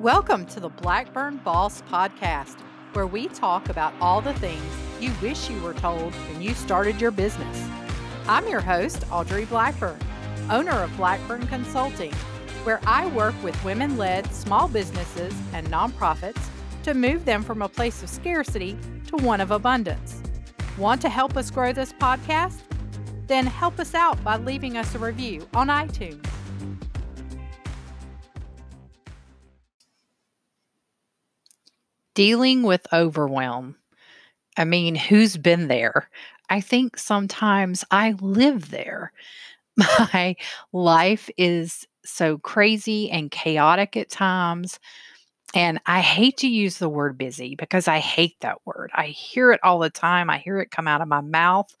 Welcome to the Blackburn Boss Podcast, where we talk about all the things you wish you were told when you started your business. I'm your host, Audrey Blackburn, owner of Blackburn Consulting, where I work with women led small businesses and nonprofits to move them from a place of scarcity to one of abundance. Want to help us grow this podcast? Then help us out by leaving us a review on iTunes. Dealing with overwhelm. I mean, who's been there? I think sometimes I live there. My life is so crazy and chaotic at times. And I hate to use the word busy because I hate that word. I hear it all the time. I hear it come out of my mouth,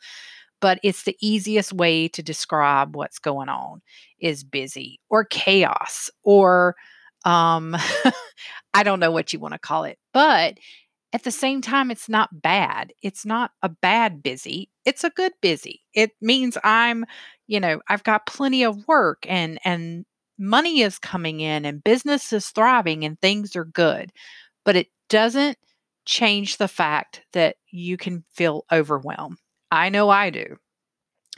but it's the easiest way to describe what's going on is busy or chaos or um I don't know what you want to call it. But at the same time it's not bad. It's not a bad busy. It's a good busy. It means I'm, you know, I've got plenty of work and and money is coming in and business is thriving and things are good. But it doesn't change the fact that you can feel overwhelmed. I know I do.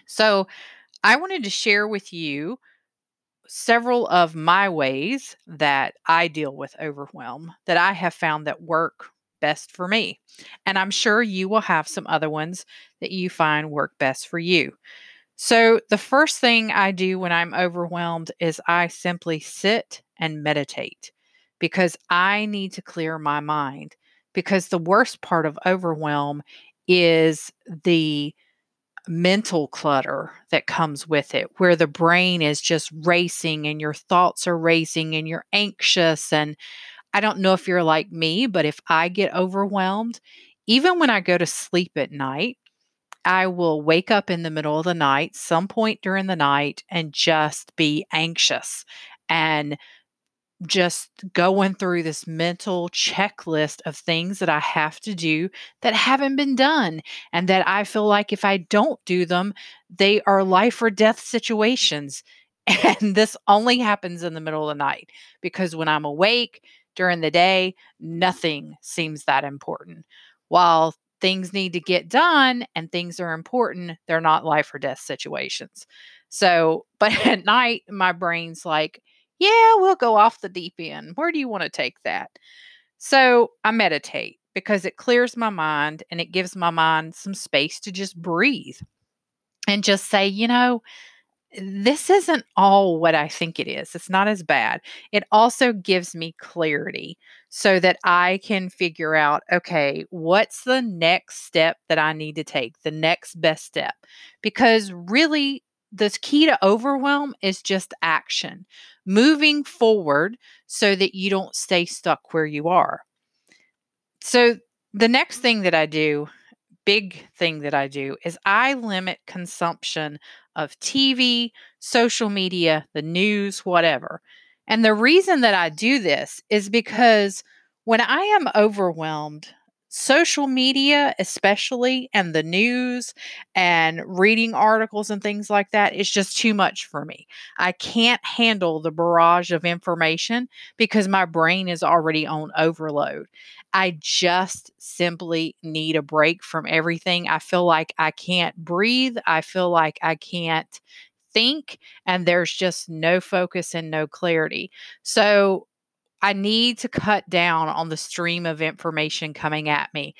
So, I wanted to share with you several of my ways that I deal with overwhelm that I have found that work best for me. And I'm sure you will have some other ones that you find work best for you. So, the first thing I do when I'm overwhelmed is I simply sit and meditate because I need to clear my mind. Because the worst part of overwhelm is the mental clutter that comes with it, where the brain is just racing and your thoughts are racing and you're anxious. And I don't know if you're like me, but if I get overwhelmed, even when I go to sleep at night, I will wake up in the middle of the night, some point during the night, and just be anxious and just going through this mental checklist of things that I have to do that haven't been done. And that I feel like if I don't do them, they are life or death situations. And this only happens in the middle of the night because when I'm awake during the day, nothing seems that important. While things need to get done and things are important, they're not life or death situations. So, but at night, my brain's like, yeah, we'll go off the deep end. Where do you want to take that? So I meditate because it clears my mind and it gives my mind some space to just breathe and just say, you know, this isn't all what I think it is. It's not as bad. It also gives me clarity so that I can figure out okay, what's the next step that I need to take, the next best step? Because really, the key to overwhelm is just action, moving forward so that you don't stay stuck where you are. So, the next thing that I do, big thing that I do, is I limit consumption of TV, social media, the news, whatever. And the reason that I do this is because when I am overwhelmed, social media, especially, and the news and reading articles and things like that is just too much for me. I can't handle the barrage of information because my brain is already on overload. I just simply need a break from everything. I feel like I can't breathe. I feel like I can't think, and there's just no focus and no clarity. So, I need to cut down on the stream of information coming at me.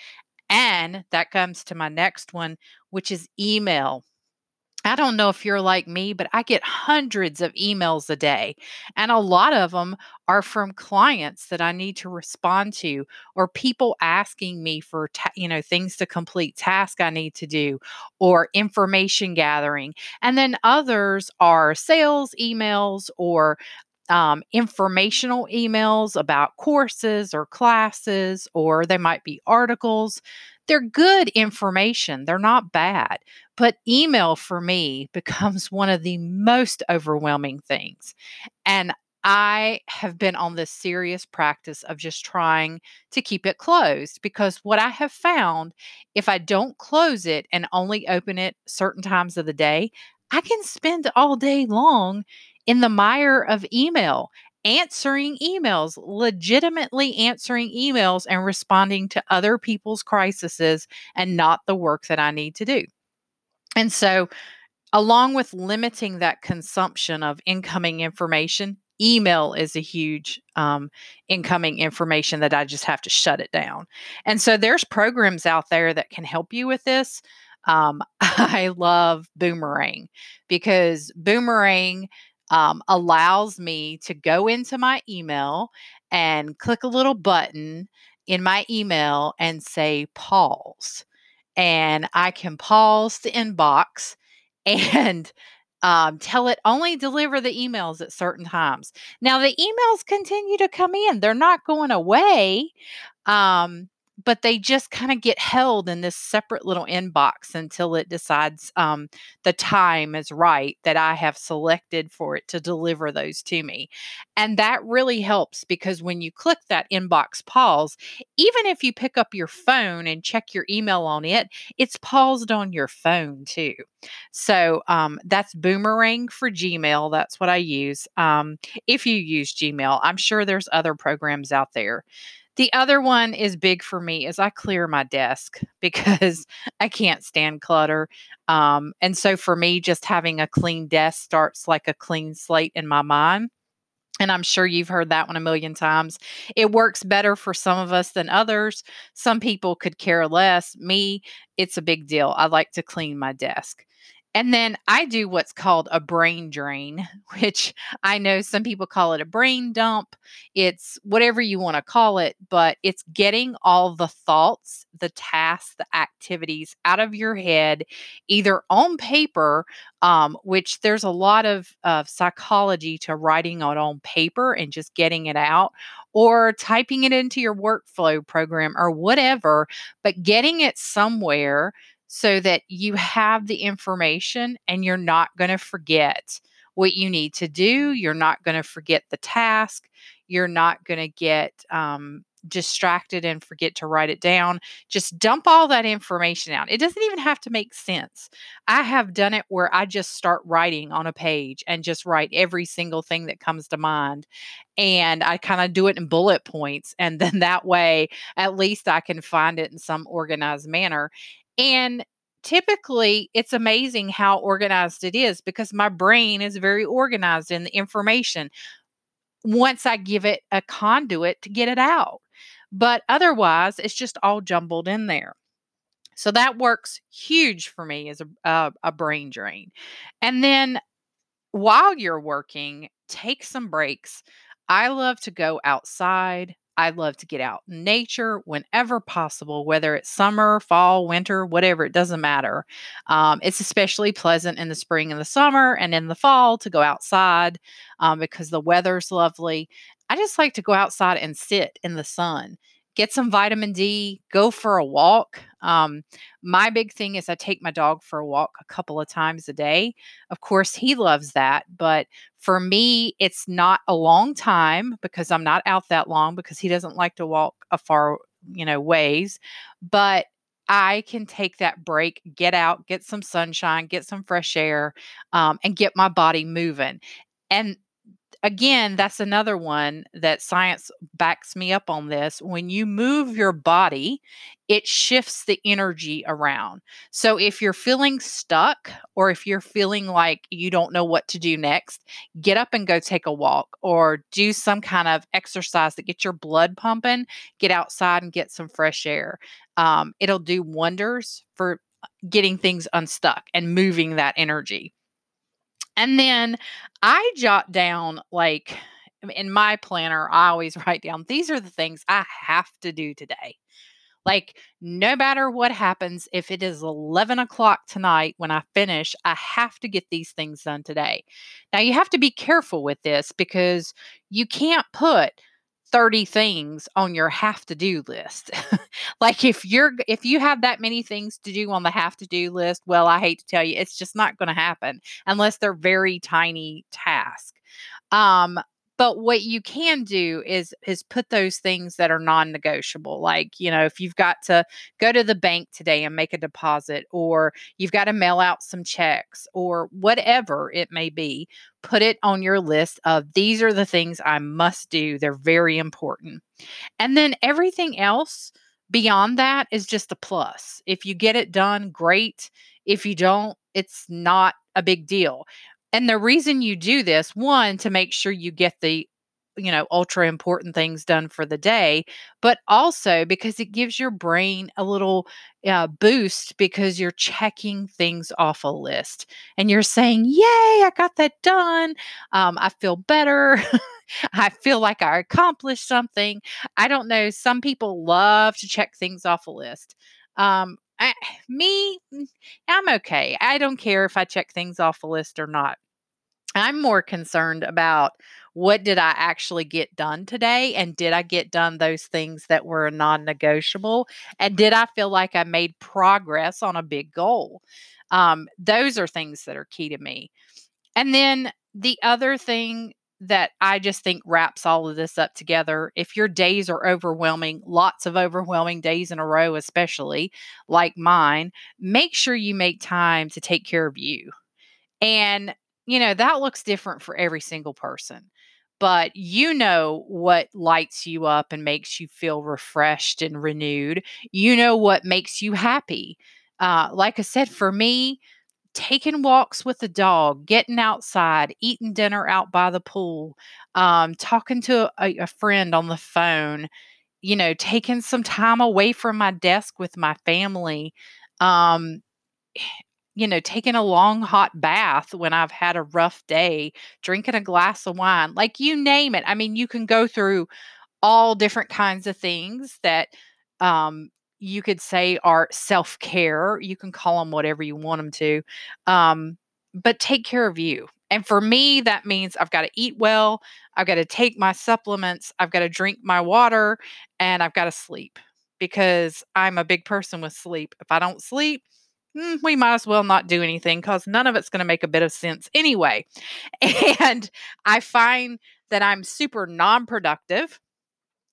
And that comes to my next one, which is email. I don't know if you're like me, but I get hundreds of emails a day. And a lot of them are from clients that I need to respond to or people asking me for ta- you know things to complete tasks I need to do or information gathering. And then others are sales emails or um, informational emails about courses or classes, or they might be articles. They're good information, they're not bad. But email for me becomes one of the most overwhelming things. And I have been on this serious practice of just trying to keep it closed because what I have found, if I don't close it and only open it certain times of the day, I can spend all day long in the mire of email answering emails, legitimately answering emails and responding to other people's crises and not the work that I need to do. And so, along with limiting that consumption of incoming information, email is a huge um, incoming information that I just have to shut it down. And so, there's programs out there that can help you with this. Um, I love Boomerang because Boomerang um, allows me to go into my email and click a little button in my email and say pause. And I can pause the inbox and um, tell it only deliver the emails at certain times. Now, the emails continue to come in, they're not going away. Um, but they just kind of get held in this separate little inbox until it decides um, the time is right that I have selected for it to deliver those to me. And that really helps because when you click that inbox pause, even if you pick up your phone and check your email on it, it's paused on your phone too. So um, that's Boomerang for Gmail. That's what I use. Um, if you use Gmail, I'm sure there's other programs out there. The other one is big for me is I clear my desk because I can't stand clutter. Um, and so for me, just having a clean desk starts like a clean slate in my mind. And I'm sure you've heard that one a million times. It works better for some of us than others. Some people could care less. Me, it's a big deal. I like to clean my desk. And then I do what's called a brain drain, which I know some people call it a brain dump. It's whatever you want to call it, but it's getting all the thoughts, the tasks, the activities out of your head, either on paper, um, which there's a lot of, of psychology to writing it on paper and just getting it out, or typing it into your workflow program or whatever, but getting it somewhere so that you have the information and you're not going to forget what you need to do. You're not going to forget the task. You're not going to get um, distracted and forget to write it down. Just dump all that information out. It doesn't even have to make sense. I have done it where I just start writing on a page and just write every single thing that comes to mind. And I kind of do it in bullet points. And then that way, at least I can find it in some organized manner. And typically it's amazing how organized it is because my brain is very organized in the information once I give it a conduit to get it out. But otherwise, it's just all jumbled in there. So that works huge for me as a, a, a brain drain. And then while you're working, take some breaks. I love to go outside. I love to get out in nature whenever possible, whether it's summer, fall, winter, whatever, it doesn't matter. Um, it's especially pleasant in the spring and the summer and in the fall to go outside um, because the weather's lovely. I just like to go outside and sit in the sun get some vitamin D, go for a walk. Um, my big thing is I take my dog for a walk a couple of times a day. Of course, he loves that. But for me, it's not a long time because I'm not out that long because he doesn't like to walk a far, you know, ways. But I can take that break, get out, get some sunshine, get some fresh air, um, and get my body moving. And again, that's another one that science backs me up on this. When you move your body, it shifts the energy around. So if you're feeling stuck or if you're feeling like you don't know what to do next, get up and go take a walk or do some kind of exercise that gets your blood pumping, get outside and get some fresh air. Um, it'll do wonders for getting things unstuck and moving that energy. And then I jot down like in my planner, I always write down these are the things I have to do today. Like, no matter what happens, if it is 11 o'clock tonight when I finish, I have to get these things done today. Now, you have to be careful with this because you can't put 30 things on your have to do list. like if you're if you have that many things to do on the have to do list, well, I hate to tell you, it's just not going to happen unless they're very tiny tasks. Um But what you can do is is put those things that are non-negotiable. Like, you know, if you've got to go to the bank today and make a deposit or you've got to mail out some checks or whatever it may be, put it on your list of these are the things I must do. They're very important. And then everything else beyond that is just a plus. If you get it done, great. If you don't, it's not a big deal. And the reason you do this, one, to make sure you get the you know, ultra important things done for the day, but also because it gives your brain a little uh, boost because you're checking things off a list and you're saying, Yay, I got that done. Um, I feel better. I feel like I accomplished something. I don't know. Some people love to check things off a list. Um, I, me, mm, I'm okay. I don't care if I check things off a list or not. I'm more concerned about what did I actually get done today? And did I get done those things that were non negotiable? And did I feel like I made progress on a big goal? Um, those are things that are key to me. And then the other thing that I just think wraps all of this up together. If your days are overwhelming, lots of overwhelming days in a row, especially like mine, make sure you make time to take care of you. And, you know, that looks different for every single person. But you know what lights you up and makes you feel refreshed and renewed. You know what makes you happy. Uh, like I said, for me, taking walks with the dog, getting outside, eating dinner out by the pool, um, talking to a, a friend on the phone, you know, taking some time away from my desk with my family, um, you know, taking a long hot bath when I've had a rough day, drinking a glass of wine, like you name it. I mean, you can go through all different kinds of things that um, you could say are self care. You can call them whatever you want them to, um, but take care of you. And for me, that means I've got to eat well, I've got to take my supplements, I've got to drink my water, and I've got to sleep because I'm a big person with sleep. If I don't sleep, mm, we might as well not do anything because none of it's going to make a bit of sense anyway. And I find that I'm super non productive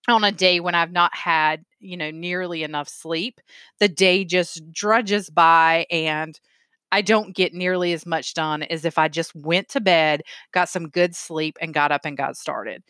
on a day when I've not had, you know, nearly enough sleep. The day just drudges by and I don't get nearly as much done as if I just went to bed, got some good sleep, and got up and got started.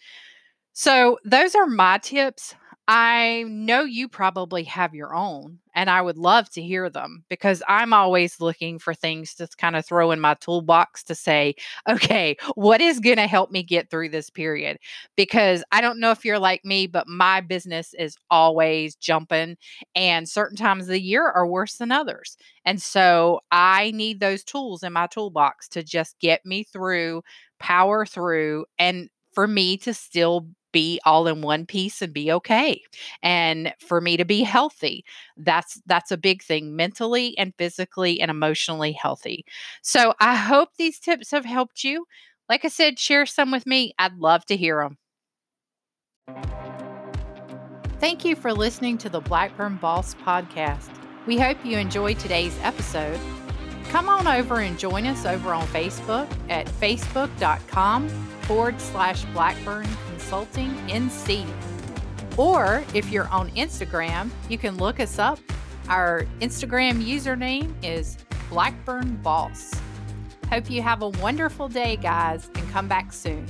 So, those are my tips. I know you probably have your own, and I would love to hear them because I'm always looking for things to kind of throw in my toolbox to say, okay, what is going to help me get through this period? Because I don't know if you're like me, but my business is always jumping, and certain times of the year are worse than others. And so I need those tools in my toolbox to just get me through, power through, and for me to still be all in one piece and be okay and for me to be healthy that's that's a big thing mentally and physically and emotionally healthy. So i hope these tips have helped you. Like i said share some with me i'd love to hear them thank you for listening to the blackburn boss podcast. We hope you enjoyed today's episode. Come on over and join us over on facebook at facebook.com forward slash blackburn Consulting NC. Or if you're on Instagram, you can look us up. Our Instagram username is Blackburn Boss. Hope you have a wonderful day, guys, and come back soon.